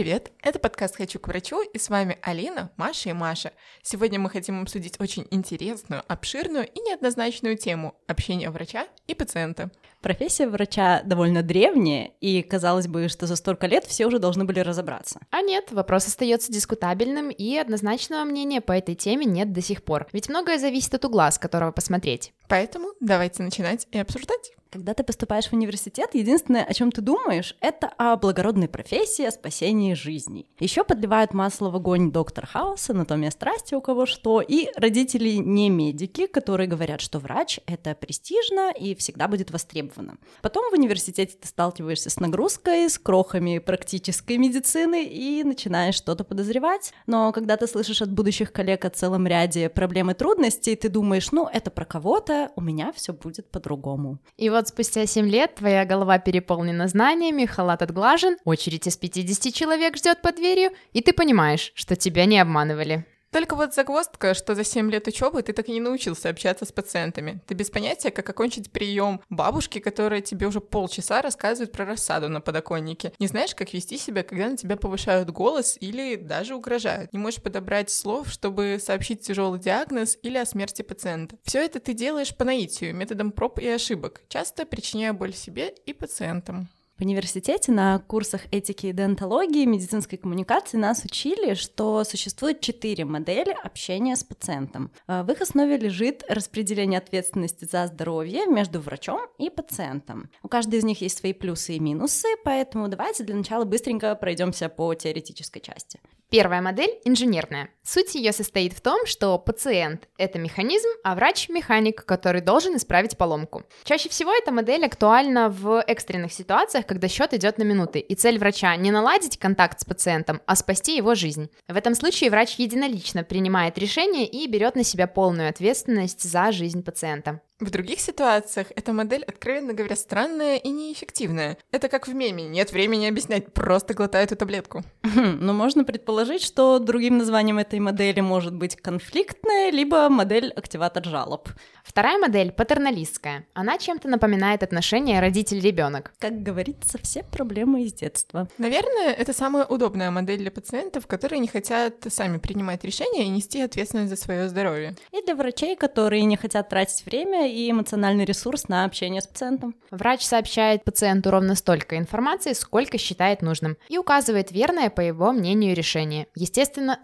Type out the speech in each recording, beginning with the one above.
привет! Это подкаст «Хочу к врачу» и с вами Алина, Маша и Маша. Сегодня мы хотим обсудить очень интересную, обширную и неоднозначную тему – общения врача и пациента. Профессия врача довольно древняя, и казалось бы, что за столько лет все уже должны были разобраться. А нет, вопрос остается дискутабельным, и однозначного мнения по этой теме нет до сих пор. Ведь многое зависит от угла, с которого посмотреть. Поэтому давайте начинать и обсуждать. Когда ты поступаешь в университет, единственное, о чем ты думаешь, это о благородной профессии, о спасении жизней. Еще подливают масло в огонь доктор Хаус, анатомия страсти, у кого что, и родители не медики, которые говорят, что врач — это престижно и всегда будет востребовано. Потом в университете ты сталкиваешься с нагрузкой, с крохами практической медицины и начинаешь что-то подозревать. Но когда ты слышишь от будущих коллег о целом ряде проблем и трудностей, ты думаешь, ну, это про кого-то, у меня все будет по-другому. И вот вот спустя 7 лет твоя голова переполнена знаниями, халат отглажен, очередь из 50 человек ждет под дверью, и ты понимаешь, что тебя не обманывали. Только вот загвоздка, что за 7 лет учебы ты так и не научился общаться с пациентами. Ты без понятия, как окончить прием бабушки, которая тебе уже полчаса рассказывает про рассаду на подоконнике. Не знаешь, как вести себя, когда на тебя повышают голос или даже угрожают. Не можешь подобрать слов, чтобы сообщить тяжелый диагноз или о смерти пациента. Все это ты делаешь по наитию, методом проб и ошибок, часто причиняя боль себе и пациентам. В университете на курсах этики и дентологии, медицинской коммуникации нас учили, что существует четыре модели общения с пациентом. Э, в их основе лежит распределение ответственности за здоровье между врачом и пациентом. У каждой из них есть свои плюсы и минусы, поэтому давайте для начала быстренько пройдемся по теоретической части. Первая модель – инженерная. Суть ее состоит в том, что пациент – это механизм, а врач – механик, который должен исправить поломку. Чаще всего эта модель актуальна в экстренных ситуациях, когда счет идет на минуты, и цель врача не наладить контакт с пациентом, а спасти его жизнь. В этом случае врач единолично принимает решение и берет на себя полную ответственность за жизнь пациента. В других ситуациях эта модель, откровенно говоря, странная и неэффективная. Это как в меме, нет времени объяснять, просто глотай эту таблетку. Но можно предположить, что другим названием этой модели может быть конфликтная, либо модель активатор жалоб. Вторая модель патерналистская. Она чем-то напоминает отношения родитель-ребенок. Как говорится, все проблемы из детства. Наверное, это самая удобная модель для пациентов, которые не хотят сами принимать решения и нести ответственность за свое здоровье. И для врачей, которые не хотят тратить время и эмоциональный ресурс на общение с пациентом. Врач сообщает пациенту ровно столько информации, сколько считает нужным, и указывает верное, по его мнению, решение. Естественно,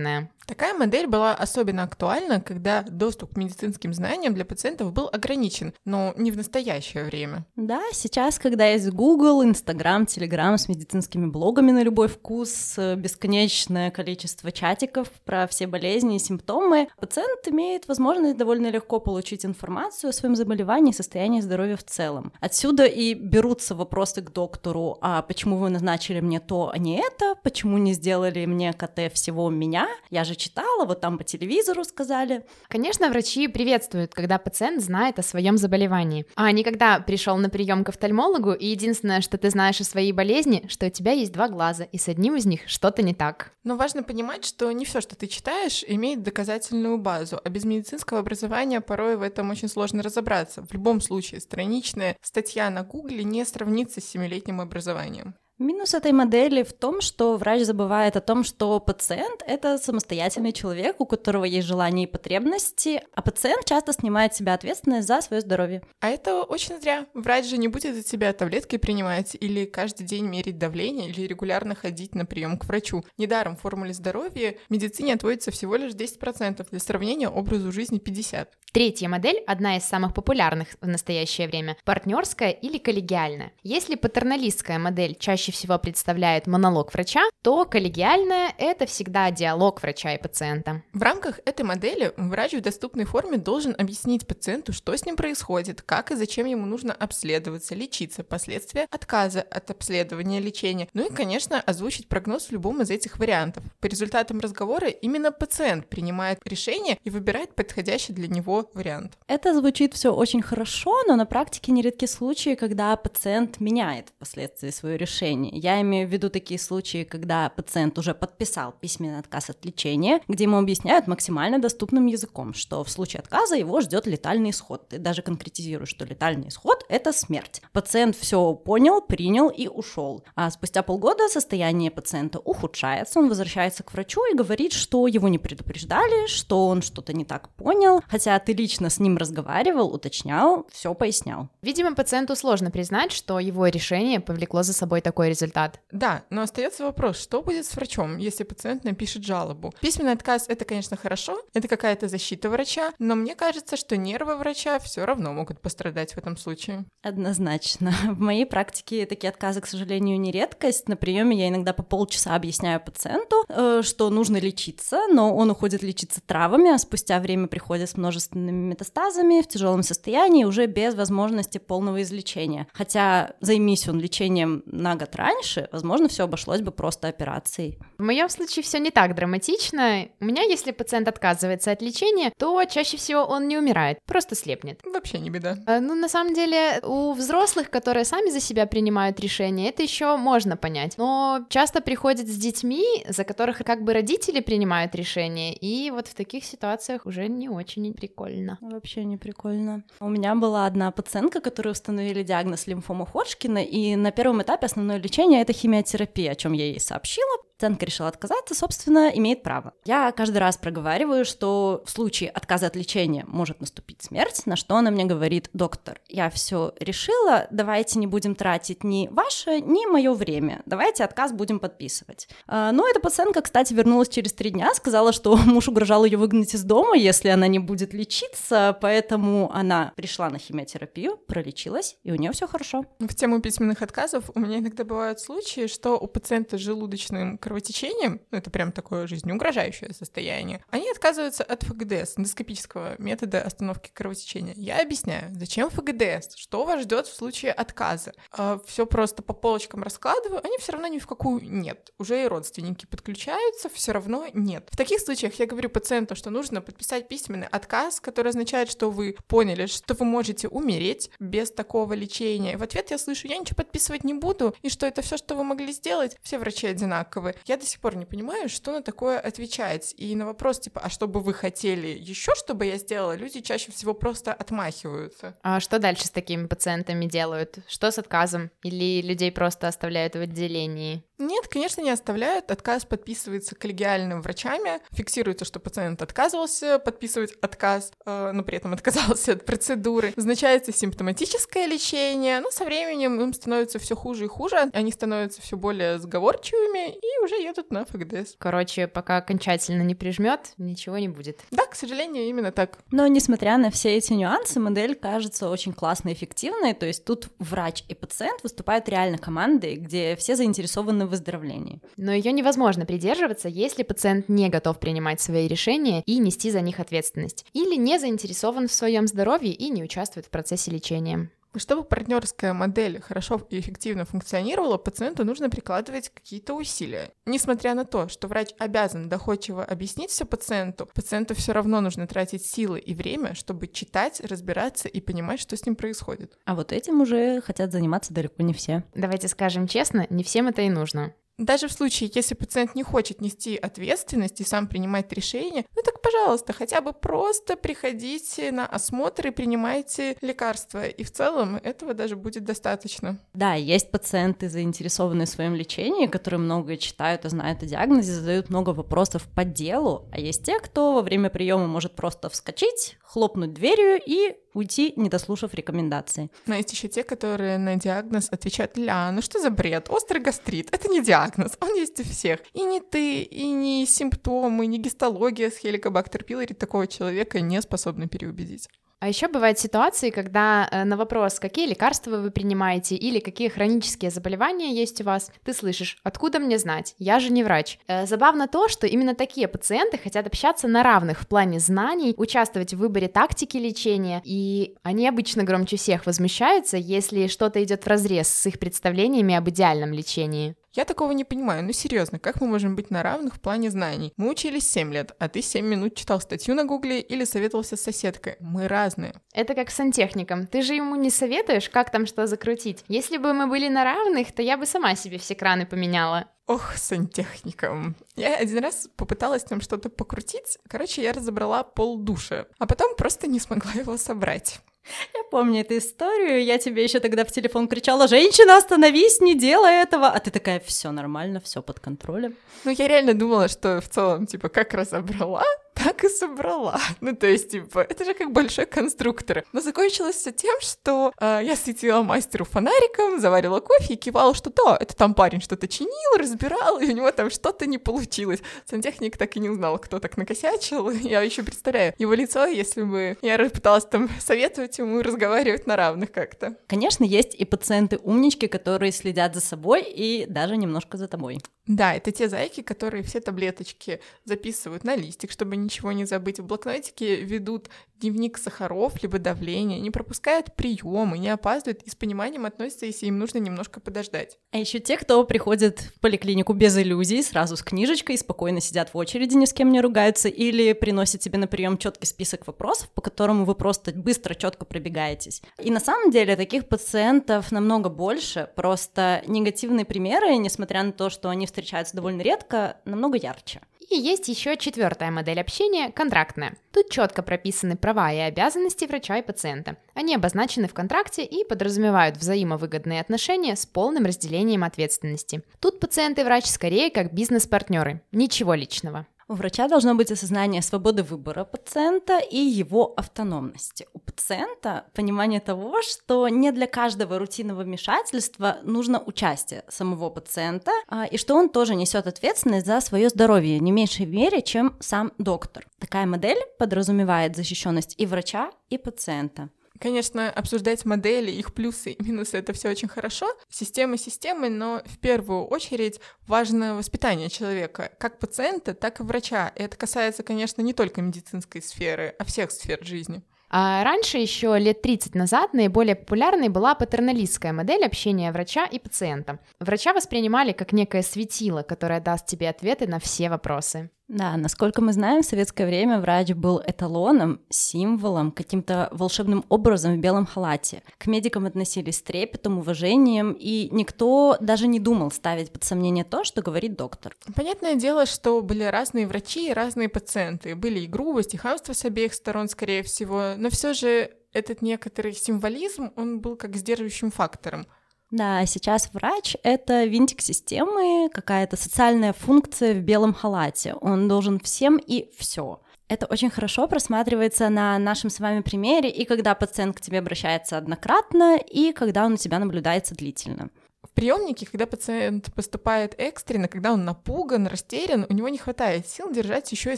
субъективное. Такая модель была особенно актуальна, когда доступ к медицинским знаниям для пациентов был ограничен, но не в настоящее время. Да, сейчас, когда есть Google, Instagram, Telegram с медицинскими блогами на любой вкус, бесконечное количество чатиков про все болезни и симптомы, пациент имеет возможность довольно легко получить информацию о своем заболевании и состоянии здоровья в целом. Отсюда и берутся вопросы к доктору, а почему вы назначили мне то, а не это, почему не сделали мне КТ всего меня, я же читала, вот там по телевизору сказали. Конечно, врачи приветствуют, когда пациент знает о своем заболевании, а не когда пришел на прием к офтальмологу, и единственное, что ты знаешь о своей болезни, что у тебя есть два глаза, и с одним из них что-то не так. Но важно понимать, что не все, что ты читаешь, имеет доказательную базу, а без медицинского образования порой в этом очень сложно разобраться. В любом случае, страничная статья на Гугле не сравнится с семилетним образованием. Минус этой модели в том, что врач забывает о том, что пациент — это самостоятельный человек, у которого есть желания и потребности, а пациент часто снимает с себя ответственность за свое здоровье. А это очень зря. Врач же не будет за тебя таблетки принимать или каждый день мерить давление или регулярно ходить на прием к врачу. Недаром в формуле здоровья медицине отводится всего лишь 10%, для сравнения образу жизни 50%. Третья модель, одна из самых популярных в настоящее время, партнерская или коллегиальная. Если патерналистская модель чаще всего представляет монолог врача, то коллегиальная — это всегда диалог врача и пациента. В рамках этой модели врач в доступной форме должен объяснить пациенту, что с ним происходит, как и зачем ему нужно обследоваться, лечиться, последствия отказа от обследования, лечения, ну и, конечно, озвучить прогноз в любом из этих вариантов. По результатам разговора именно пациент принимает решение и выбирает подходящий для него его вариант. Это звучит все очень хорошо, но на практике нередки случаи, когда пациент меняет впоследствии свое решение. Я имею в виду такие случаи, когда пациент уже подписал письменный отказ от лечения, где ему объясняют максимально доступным языком, что в случае отказа его ждет летальный исход. Ты даже конкретизируешь, что летальный исход — это смерть. Пациент все понял, принял и ушел. А спустя полгода состояние пациента ухудшается, он возвращается к врачу и говорит, что его не предупреждали, что он что-то не так понял, хотя ты лично с ним разговаривал, уточнял, все пояснял. Видимо, пациенту сложно признать, что его решение повлекло за собой такой результат. Да, но остается вопрос, что будет с врачом, если пациент напишет жалобу? Письменный отказ — это, конечно, хорошо, это какая-то защита врача, но мне кажется, что нервы врача все равно могут пострадать в этом случае. Однозначно. В моей практике такие отказы, к сожалению, не редкость. На приеме я иногда по полчаса объясняю пациенту, э, что нужно лечиться, но он уходит лечиться травами, а спустя время приходит с множественными метастазами в тяжелом состоянии, уже без возможности полного излечения. Хотя займись он лечением на год раньше, возможно, все обошлось бы просто операцией. В моем случае все не так драматично. У меня, если пациент отказывается от лечения, то чаще всего он не умирает, просто слепнет. Вообще не беда. А, ну, на самом деле, у взрослых, которые сами за себя принимают решения, это еще можно понять. Но часто приходят с детьми, за которых как бы родители принимают решения, и вот в таких ситуациях уже не очень прикольно. Вообще не прикольно. У меня была одна пациентка, которой установили диагноз лимфома Ходжкина, и на первом этапе основное лечение — это химиотерапия, о чем я ей сообщила. Пациентка решила отказаться, собственно, имеет право. Я каждый раз проговариваю, что в случае отказа от лечения может наступить смерть, на что она мне говорит, доктор, я все решила, давайте не будем тратить ни ваше, ни мое время, давайте отказ будем подписывать. А, ну, эта пациентка, кстати, вернулась через три дня, сказала, что муж угрожал ее выгнать из дома, если она не будет лечиться, поэтому она пришла на химиотерапию, пролечилась, и у нее все хорошо. В тему письменных отказов у меня иногда бывают случаи, что у пациента с желудочным кровотечением, ну, это прям такое жизнеугрожающее состояние, они отказываются от ФГДС, эндоскопического метода остановки кровотечения. Я объясняю, зачем ФГДС, что вас ждет в случае отказа. А, все просто по полочкам раскладываю, они все равно ни в какую нет. Уже и родственники подключаются, все равно нет. В таких случаях я говорю пациенту, что нужно подписать письменный отказ, который означает, что вы поняли, что вы можете умереть без такого лечения. В ответ я слышу, я ничего подписывать не буду, и что это все, что вы могли сделать. Все врачи одинаковые. Я до сих пор не понимаю, что на такое отвечать. И на вопрос, типа, а что бы вы хотели еще, чтобы я сделала, люди чаще всего просто отмахиваются. А что дальше с такими пациентами делают? Что с отказом? Или людей просто оставляют в отделении? Нет, конечно, не оставляют. Отказ подписывается коллегиальными врачами. Фиксируется, что пациент отказывался подписывать отказ, э, но при этом отказался от процедуры. Назначается симптоматическое лечение, но со временем им становится все хуже и хуже. Они становятся все более сговорчивыми и уже едут на ФГДС. Короче, пока окончательно не прижмет, ничего не будет. Да, к сожалению, именно так. Но несмотря на все эти нюансы, модель кажется очень классной и эффективной. То есть тут врач и пациент выступают реально командой, где все заинтересованы в выздоровлении. Но ее невозможно придерживаться, если пациент не готов принимать свои решения и нести за них ответственность, или не заинтересован в своем здоровье и не участвует в процессе лечения. Чтобы партнерская модель хорошо и эффективно функционировала, пациенту нужно прикладывать какие-то усилия. Несмотря на то, что врач обязан доходчиво объяснить все пациенту, пациенту все равно нужно тратить силы и время, чтобы читать, разбираться и понимать, что с ним происходит. А вот этим уже хотят заниматься далеко не все. Давайте скажем честно, не всем это и нужно. Даже в случае, если пациент не хочет нести ответственность и сам принимать решения, ну так, пожалуйста, хотя бы просто приходите на осмотр и принимайте лекарства. И в целом этого даже будет достаточно. Да, есть пациенты, заинтересованные в своем лечении, которые много читают и знают о диагнозе, задают много вопросов по делу, а есть те, кто во время приема может просто вскочить, хлопнуть дверью и уйти, не дослушав рекомендации. Но есть еще те, которые на диагноз отвечают, ля, ну что за бред, острый гастрит, это не диагноз, он есть у всех. И не ты, и не симптомы, не гистология с хеликобактер пилори такого человека не способны переубедить. А еще бывают ситуации, когда э, на вопрос, какие лекарства вы принимаете или какие хронические заболевания есть у вас, ты слышишь, откуда мне знать, я же не врач. Э, забавно то, что именно такие пациенты хотят общаться на равных в плане знаний, участвовать в выборе тактики лечения, и они обычно громче всех возмущаются, если что-то идет в разрез с их представлениями об идеальном лечении. Я такого не понимаю. Ну серьезно, как мы можем быть на равных в плане знаний? Мы учились 7 лет, а ты 7 минут читал статью на гугле или советовался с соседкой. Мы разные. Это как с сантехником. Ты же ему не советуешь, как там что закрутить. Если бы мы были на равных, то я бы сама себе все краны поменяла. Ох, сантехником. Я один раз попыталась там что-то покрутить. Короче, я разобрала пол душа, а потом просто не смогла его собрать. Я помню эту историю. Я тебе еще тогда в телефон кричала: Женщина, остановись, не делай этого. А ты такая, все нормально, все под контролем. Ну, я реально думала, что в целом, типа, как разобрала, так и собрала. Ну, то есть, типа, это же как большой конструктор. Но закончилось все тем, что э, я светила мастеру фонариком, заварила кофе и кивала, что то, это там парень что-то чинил, разбирал, и у него там что-то не получилось. Сантехник так и не узнал, кто так накосячил. Я еще представляю его лицо, если бы я пыталась там советовать ему разговаривать на равных как-то. Конечно, есть и пациенты-умнички, которые следят за собой и даже немножко за тобой. Да, это те зайки, которые все таблеточки записывают на листик, чтобы ничего не забыть. В блокнотике ведут дневник сахаров, либо давления, не пропускают приемы, не опаздывают и с пониманием относятся, если им нужно немножко подождать. А еще те, кто приходит в поликлинику без иллюзий, сразу с книжечкой, спокойно сидят в очереди, ни с кем не ругаются, или приносят тебе на прием четкий список вопросов, по которому вы просто быстро, четко пробегаетесь. И на самом деле таких пациентов намного больше, просто негативные примеры, несмотря на то, что они встречаются довольно редко, намного ярче. И есть еще четвертая модель общения – контрактная. Тут четко прописаны права и обязанности врача и пациента. Они обозначены в контракте и подразумевают взаимовыгодные отношения с полным разделением ответственности. Тут пациент и врач скорее как бизнес-партнеры, ничего личного. У врача должно быть осознание свободы выбора пациента и его автономности. У пациента понимание того, что не для каждого рутинного вмешательства нужно участие самого пациента, а, и что он тоже несет ответственность за свое здоровье не меньшей мере, чем сам доктор. Такая модель подразумевает защищенность и врача, и пациента. Конечно, обсуждать модели, их плюсы и минусы — это все очень хорошо. Система системы, но в первую очередь важно воспитание человека, как пациента, так и врача. И это касается, конечно, не только медицинской сферы, а всех сфер жизни. А раньше, еще лет 30 назад, наиболее популярной была патерналистская модель общения врача и пациента. Врача воспринимали как некое светило, которое даст тебе ответы на все вопросы. Да, насколько мы знаем, в советское время врач был эталоном, символом, каким-то волшебным образом в белом халате. К медикам относились с трепетом, уважением, и никто даже не думал ставить под сомнение то, что говорит доктор. Понятное дело, что были разные врачи и разные пациенты. Были и грубость, и хамство с обеих сторон, скорее всего, но все же этот некоторый символизм, он был как сдерживающим фактором. Да, сейчас врач — это винтик системы, какая-то социальная функция в белом халате. Он должен всем и все. Это очень хорошо просматривается на нашем с вами примере, и когда пациент к тебе обращается однократно, и когда он у тебя наблюдается длительно приемнике, когда пациент поступает экстренно, когда он напуган, растерян, у него не хватает сил держать еще и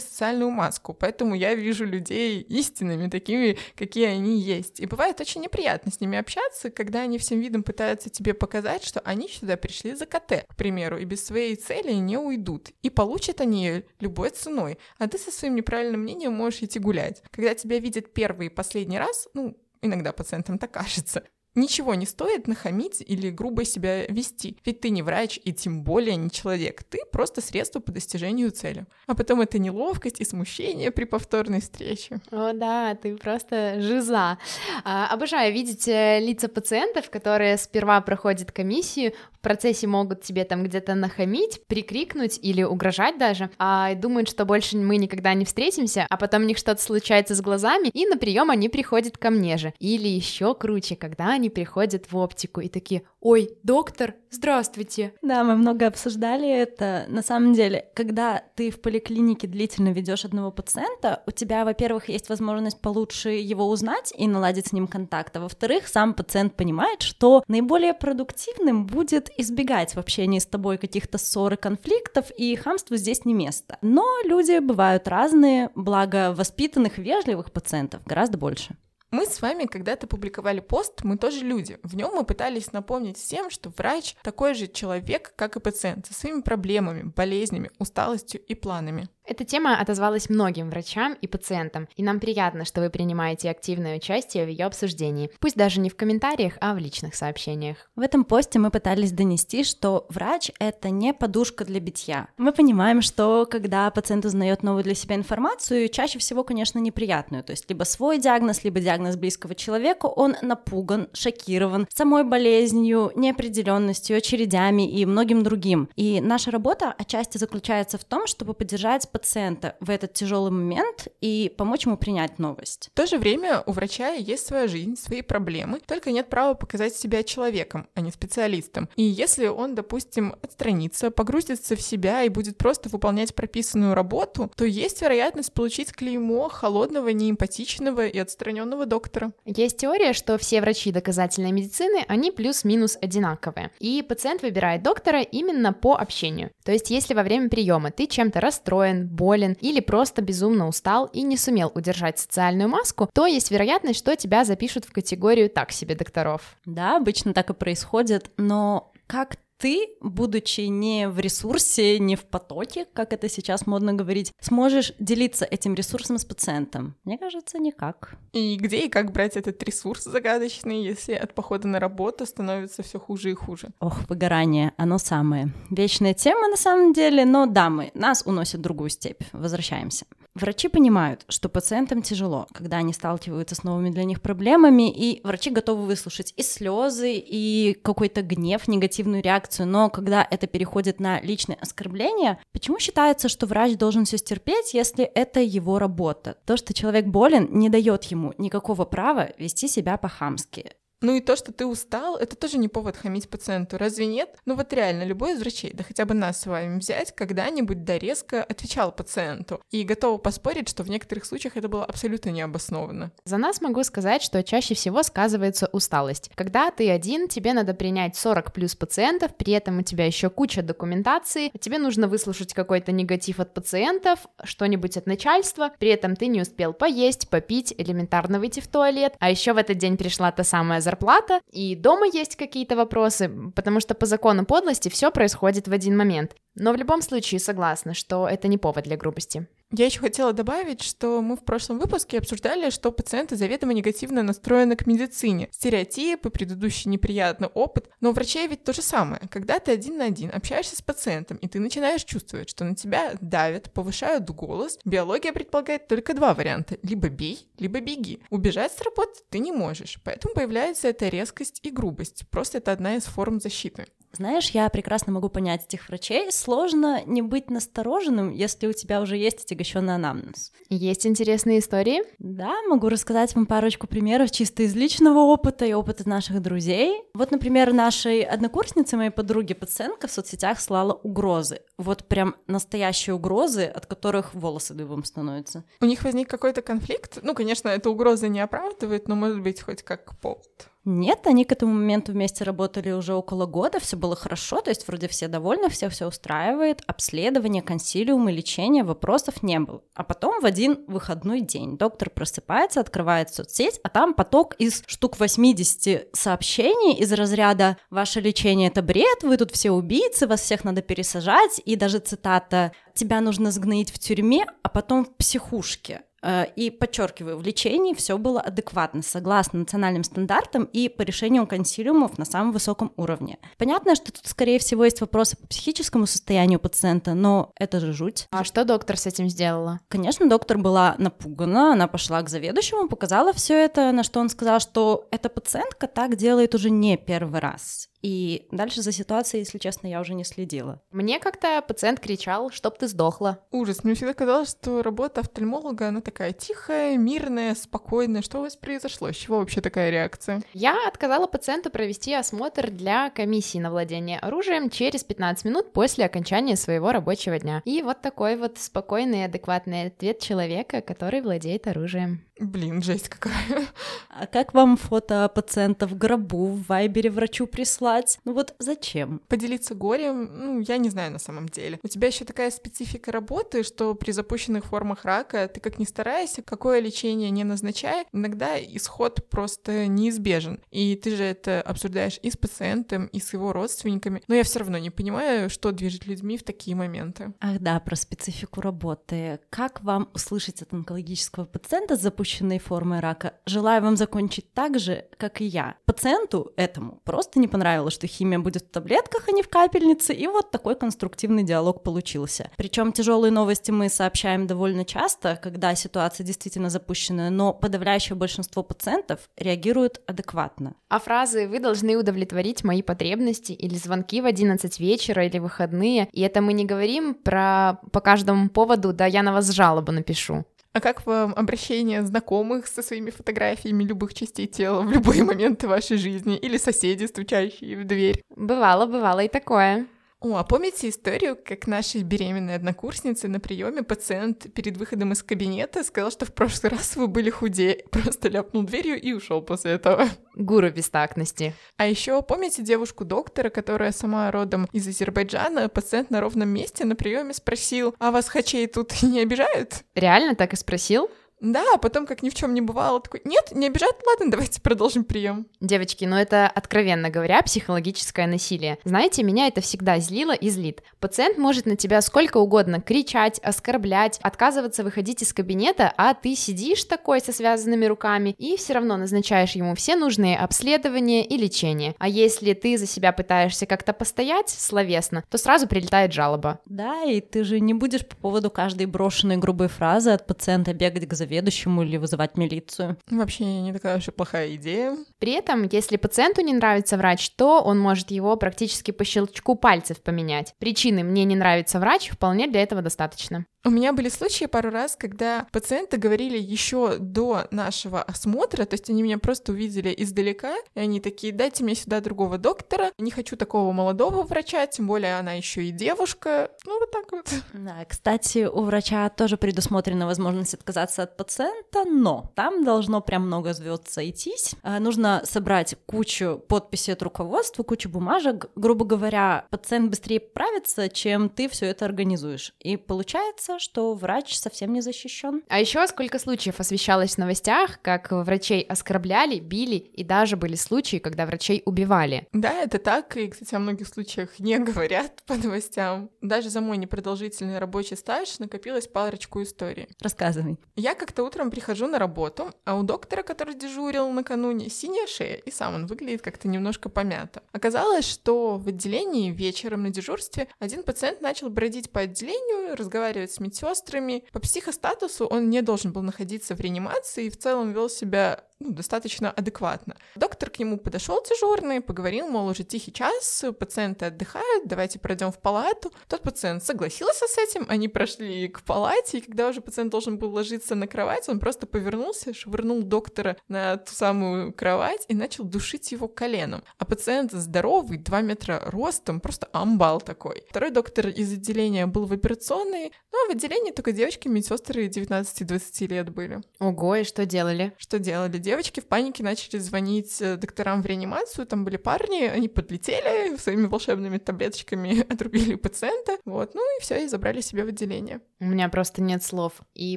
социальную маску. Поэтому я вижу людей истинными, такими, какие они есть. И бывает очень неприятно с ними общаться, когда они всем видом пытаются тебе показать, что они сюда пришли за КТ, к примеру, и без своей цели не уйдут. И получат они ее любой ценой. А ты со своим неправильным мнением можешь идти гулять. Когда тебя видят первый и последний раз, ну, иногда пациентам так кажется, Ничего не стоит нахамить или грубо себя вести, ведь ты не врач и тем более не человек, ты просто средство по достижению цели. А потом это неловкость и смущение при повторной встрече. О да, ты просто жиза. А, обожаю видеть э, лица пациентов, которые сперва проходят комиссию, в процессе могут тебе там где-то нахамить, прикрикнуть или угрожать даже, а думают, что больше мы никогда не встретимся, а потом у них что-то случается с глазами, и на прием они приходят ко мне же. Или еще круче, когда они они приходят в оптику и такие, ой, доктор, здравствуйте. Да, мы много обсуждали это. На самом деле, когда ты в поликлинике длительно ведешь одного пациента, у тебя, во-первых, есть возможность получше его узнать и наладить с ним контакт, а во-вторых, сам пациент понимает, что наиболее продуктивным будет избегать в общении с тобой каких-то ссор и конфликтов, и хамству здесь не место. Но люди бывают разные, благо воспитанных, вежливых пациентов гораздо больше. Мы с вами когда-то публиковали пост «Мы тоже люди». В нем мы пытались напомнить всем, что врач такой же человек, как и пациент, со своими проблемами, болезнями, усталостью и планами. Эта тема отозвалась многим врачам и пациентам, и нам приятно, что вы принимаете активное участие в ее обсуждении, пусть даже не в комментариях, а в личных сообщениях. В этом посте мы пытались донести, что врач — это не подушка для битья. Мы понимаем, что когда пациент узнает новую для себя информацию, чаще всего, конечно, неприятную, то есть либо свой диагноз, либо диагноз близкого человека, он напуган, шокирован самой болезнью, неопределенностью, очередями и многим другим. И наша работа отчасти заключается в том, чтобы поддержать пациента в этот тяжелый момент и помочь ему принять новость. В то же время у врача есть своя жизнь, свои проблемы, только нет права показать себя человеком, а не специалистом. И если он, допустим, отстранится, погрузится в себя и будет просто выполнять прописанную работу, то есть вероятность получить клеймо холодного, неэмпатичного и отстраненного доктора. Есть теория, что все врачи доказательной медицины, они плюс-минус одинаковые. И пациент выбирает доктора именно по общению. То есть, если во время приема ты чем-то расстроен, болен или просто безумно устал и не сумел удержать социальную маску, то есть вероятность, что тебя запишут в категорию так себе докторов. Да, обычно так и происходит, но как ты, будучи не в ресурсе, не в потоке, как это сейчас модно говорить, сможешь делиться этим ресурсом с пациентом? Мне кажется, никак. И где и как брать этот ресурс загадочный, если от похода на работу становится все хуже и хуже? Ох, выгорание, оно самое. Вечная тема на самом деле, но дамы, нас уносит в другую степь. Возвращаемся. Врачи понимают, что пациентам тяжело, когда они сталкиваются с новыми для них проблемами, и врачи готовы выслушать и слезы, и какой-то гнев, негативную реакцию, но когда это переходит на личное оскорбление, почему считается, что врач должен все стерпеть, если это его работа? То, что человек болен, не дает ему никакого права вести себя по-хамски. Ну и то, что ты устал, это тоже не повод хамить пациенту, разве нет? Ну вот реально, любой из врачей, да хотя бы нас с вами взять, когда-нибудь да резко отвечал пациенту. И готова поспорить, что в некоторых случаях это было абсолютно необоснованно. За нас могу сказать, что чаще всего сказывается усталость. Когда ты один, тебе надо принять 40 плюс пациентов, при этом у тебя еще куча документации, тебе нужно выслушать какой-то негатив от пациентов, что-нибудь от начальства, при этом ты не успел поесть, попить, элементарно выйти в туалет, а еще в этот день пришла та самая зарплата, зарплата, и дома есть какие-то вопросы, потому что по закону подлости все происходит в один момент. Но в любом случае согласна, что это не повод для грубости. Я еще хотела добавить, что мы в прошлом выпуске обсуждали, что пациенты заведомо негативно настроены к медицине. Стереотипы, предыдущий неприятный опыт. Но у врачей ведь то же самое. Когда ты один на один общаешься с пациентом, и ты начинаешь чувствовать, что на тебя давят, повышают голос, биология предполагает только два варианта. Либо бей, либо беги. Убежать с работы ты не можешь. Поэтому появляется эта резкость и грубость. Просто это одна из форм защиты. Знаешь, я прекрасно могу понять этих врачей. Сложно не быть настороженным, если у тебя уже есть отягощенный анамнез. Есть интересные истории? Да, могу рассказать вам парочку примеров чисто из личного опыта и опыта наших друзей. Вот, например, нашей однокурснице, моей подруге пациентка в соцсетях слала угрозы. Вот прям настоящие угрозы, от которых волосы дыбом становятся. У них возник какой-то конфликт? Ну, конечно, эта угроза не оправдывает, но может быть хоть как повод. Нет, они к этому моменту вместе работали уже около года, все было хорошо, то есть вроде все довольны, все все устраивает, обследование, консилиумы, лечение, вопросов не было. А потом в один выходной день доктор просыпается, открывает соцсеть, а там поток из штук 80 сообщений из разряда «Ваше лечение — это бред, вы тут все убийцы, вас всех надо пересажать», и даже цитата «Тебя нужно сгноить в тюрьме, а потом в психушке». Э, и подчеркиваю, в лечении все было адекватно, согласно национальным стандартам и по решению консилиумов на самом высоком уровне. Понятно, что тут, скорее всего, есть вопросы по психическому состоянию пациента, но это же жуть. А что доктор с этим сделала? Конечно, доктор была напугана, она пошла к заведующему, показала все это, на что он сказал, что эта пациентка так делает уже не первый раз. И дальше за ситуацией, если честно, я уже не следила. Мне как-то пациент кричал, чтоб ты сдохла. Ужас. Мне всегда казалось, что работа офтальмолога, она такая тихая, мирная, спокойная. Что у вас произошло? С чего вообще такая реакция? Я отказала пациенту провести осмотр для комиссии на владение оружием через 15 минут после окончания своего рабочего дня. И вот такой вот спокойный и адекватный ответ человека, который владеет оружием. Блин, жесть какая. А как вам фото пациента в гробу в Вайбере врачу прислать? Ну вот зачем? Поделиться горем, ну, я не знаю на самом деле. У тебя еще такая специфика работы, что при запущенных формах рака ты как ни старайся, какое лечение не назначай, иногда исход просто неизбежен. И ты же это обсуждаешь и с пациентом, и с его родственниками. Но я все равно не понимаю, что движет людьми в такие моменты. Ах да, про специфику работы. Как вам услышать от онкологического пациента с запущенной формой рака? Желаю вам закончить так же, как и я. Пациенту этому просто не понравилось, что химия будет в таблетках, а не в капельнице, и вот такой конструктивный диалог получился. Причем тяжелые новости мы сообщаем довольно часто, когда ситуация действительно запущенная, но подавляющее большинство пациентов реагируют адекватно. А фразы «вы должны удовлетворить мои потребности» или «звонки в 11 вечера» или «выходные», и это мы не говорим про по каждому поводу «да я на вас жалобу напишу». А как вам обращение знакомых со своими фотографиями любых частей тела в любые моменты вашей жизни? Или соседи, стучащие в дверь? Бывало, бывало и такое. О, а помните историю, как нашей беременной однокурсницы на приеме пациент перед выходом из кабинета сказал, что в прошлый раз вы были худее, просто ляпнул дверью и ушел после этого. Гуру бестактности. А еще помните девушку-доктора, которая сама родом из Азербайджана, пациент на ровном месте на приеме спросил, а вас хачей тут не обижают? Реально так и спросил? Да, а потом, как ни в чем не бывало, такой, нет, не обижают, ладно, давайте продолжим прием. Девочки, ну это, откровенно говоря, психологическое насилие. Знаете, меня это всегда злило и злит. Пациент может на тебя сколько угодно кричать, оскорблять, отказываться выходить из кабинета, а ты сидишь такой со связанными руками и все равно назначаешь ему все нужные обследования и лечение. А если ты за себя пытаешься как-то постоять словесно, то сразу прилетает жалоба. Да, и ты же не будешь по поводу каждой брошенной грубой фразы от пациента бегать к заведующему или вызывать милицию. Вообще не такая уж и плохая идея. При этом, если пациенту не нравится врач, то он может его практически по щелчку пальцев поменять. Причины «мне не нравится врач» вполне для этого достаточно. У меня были случаи пару раз, когда пациенты говорили еще до нашего осмотра, то есть они меня просто увидели издалека, и они такие, дайте мне сюда другого доктора, не хочу такого молодого врача, тем более она еще и девушка, ну вот так вот. Да, кстати, у врача тоже предусмотрена возможность отказаться от пациента, но там должно прям много звезд сойтись. А, нужно собрать кучу подписей от руководства, кучу бумажек. Грубо говоря, пациент быстрее правится, чем ты все это организуешь. И получается, что врач совсем не защищен. А еще сколько случаев освещалось в новостях, как врачей оскорбляли, били, и даже были случаи, когда врачей убивали. Да, это так, и, кстати, о многих случаях не говорят по новостям. Даже за мой непродолжительный рабочий стаж накопилась парочку историй. Рассказывай. Я как-то утром прихожу на работу, а у доктора, который дежурил накануне, синяя шея, и сам он выглядит как-то немножко помято. Оказалось, что в отделении вечером на дежурстве один пациент начал бродить по отделению, разговаривать с медсестрами. По психостатусу он не должен был находиться в реанимации и в целом вел себя ну, достаточно адекватно. Доктор к нему подошел дежурный, поговорил, мол, уже тихий час, пациенты отдыхают, давайте пройдем в палату. Тот пациент согласился с этим, они прошли к палате, и когда уже пациент должен был ложиться на кровать, он просто повернулся, швырнул доктора на ту самую кровать и начал душить его коленом. А пациент здоровый, 2 метра ростом, просто амбал такой. Второй доктор из отделения был в операционной, ну а в отделении только девочки, медсестры 19-20 лет были. Ого, и что делали? Что делали? Девочки в панике начали звонить э, докторам в реанимацию, там были парни, они подлетели, своими волшебными таблеточками отрубили пациента, вот, ну и все, и забрали себе в отделение. У меня просто нет слов. И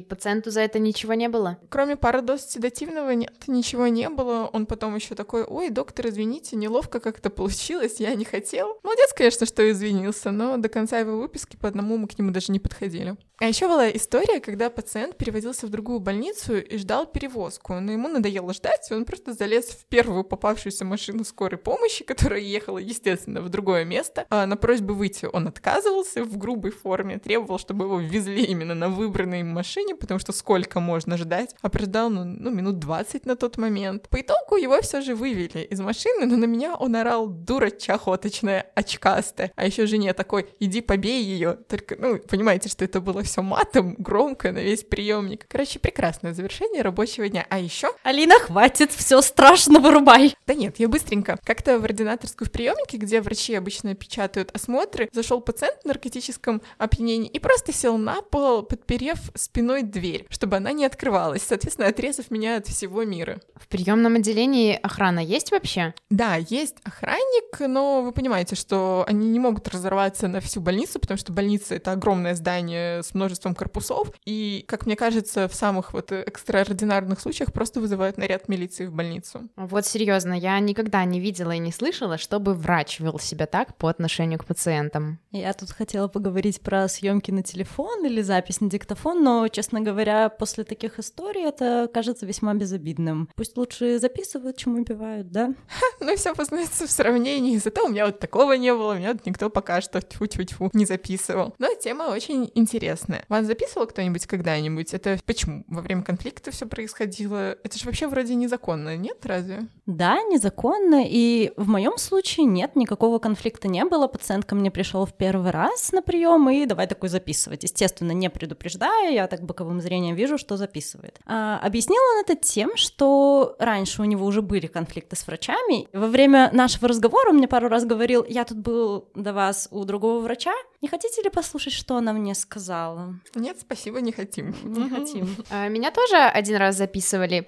пациенту за это ничего не было? Кроме пары доз седативного нет, ничего не было. Он потом еще такой, ой, доктор, извините, неловко как-то получилось, я не хотел. Молодец, конечно, что извинился, но до конца его выписки по одному мы к нему даже не подходили. А еще была история, когда пациент переводился в другую больницу и ждал перевозку, но ему надоело ждать, и он просто залез в первую попавшуюся машину скорой помощи, которая ехала, естественно, в другое место. А на просьбу выйти он отказывался в грубой форме, требовал, чтобы его везли именно на выбранной машине, потому что сколько можно ждать. Определял, ну, ну, минут 20 на тот момент. По итогу его все же вывели из машины, но на меня он орал дура чахоточная, очкастая. А еще жене такой, иди побей ее. Только, ну, понимаете, что это было все матом, громко на весь приемник. Короче, прекрасное завершение рабочего дня. А еще... Алина Марина, хватит, все страшно, вырубай. Да нет, я быстренько. Как-то в ординаторскую в приемнике, где врачи обычно печатают осмотры, зашел пациент в наркотическом опьянении и просто сел на пол, подперев спиной дверь, чтобы она не открывалась, соответственно, отрезав меня от всего мира. В приемном отделении охрана есть вообще? Да, есть охранник, но вы понимаете, что они не могут разорваться на всю больницу, потому что больница — это огромное здание с множеством корпусов, и, как мне кажется, в самых вот экстраординарных случаях просто вызывают наряд милиции в больницу. Вот серьезно, я никогда не видела и не слышала, чтобы врач вел себя так по отношению к пациентам. Я тут хотела поговорить про съемки на телефон или запись на диктофон, но, честно говоря, после таких историй это кажется весьма безобидным. Пусть лучше записывают, чем убивают, да? Ну и все познается в сравнении. Зато у меня вот такого не было, у меня вот никто пока что тьфу-тьфу-тьфу не записывал. Но тема очень интересная. Вас записывал кто-нибудь когда-нибудь? Это почему? Во время конфликта все происходило? Это же вообще вроде незаконно, нет, разве? Да, незаконно, и в моем случае нет, никакого конфликта не было. Пациент ко мне пришел в первый раз на прием и давай такой записывать. Естественно, не предупреждая, я так боковым зрением вижу, что записывает. А, объяснил он это тем, что раньше у него уже были конфликты с врачами. Во время нашего разговора он мне пару раз говорил, я тут был до вас у другого врача, не хотите ли послушать, что она мне сказала? Нет, спасибо, не хотим. Не хотим. А, меня тоже один раз записывали,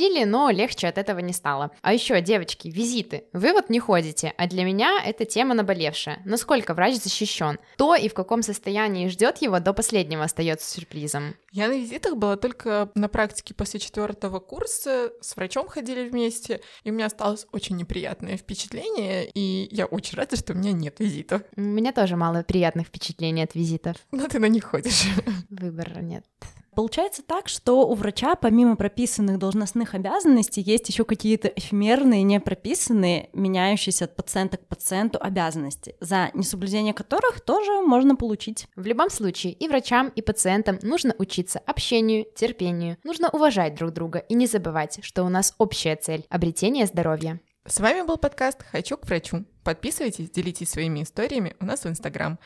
предупредили, но легче от этого не стало. А еще, девочки, визиты. Вы вот не ходите, а для меня это тема наболевшая. Насколько врач защищен? То и в каком состоянии ждет его до последнего остается сюрпризом. Я на визитах была только на практике после четвертого курса, с врачом ходили вместе, и у меня осталось очень неприятное впечатление, и я очень рада, что у меня нет визитов. У меня тоже мало приятных впечатлений от визитов. Но ты на них ходишь. Выбора нет. Получается так, что у врача помимо прописанных должностных обязанностей есть еще какие-то эфемерные, не прописанные, меняющиеся от пациента к пациенту обязанности, за несоблюдение которых тоже можно получить. В любом случае, и врачам, и пациентам нужно учиться общению, терпению. Нужно уважать друг друга и не забывать, что у нас общая цель — обретение здоровья. С вами был подкаст «Хочу к врачу». Подписывайтесь, делитесь своими историями у нас в Инстаграм.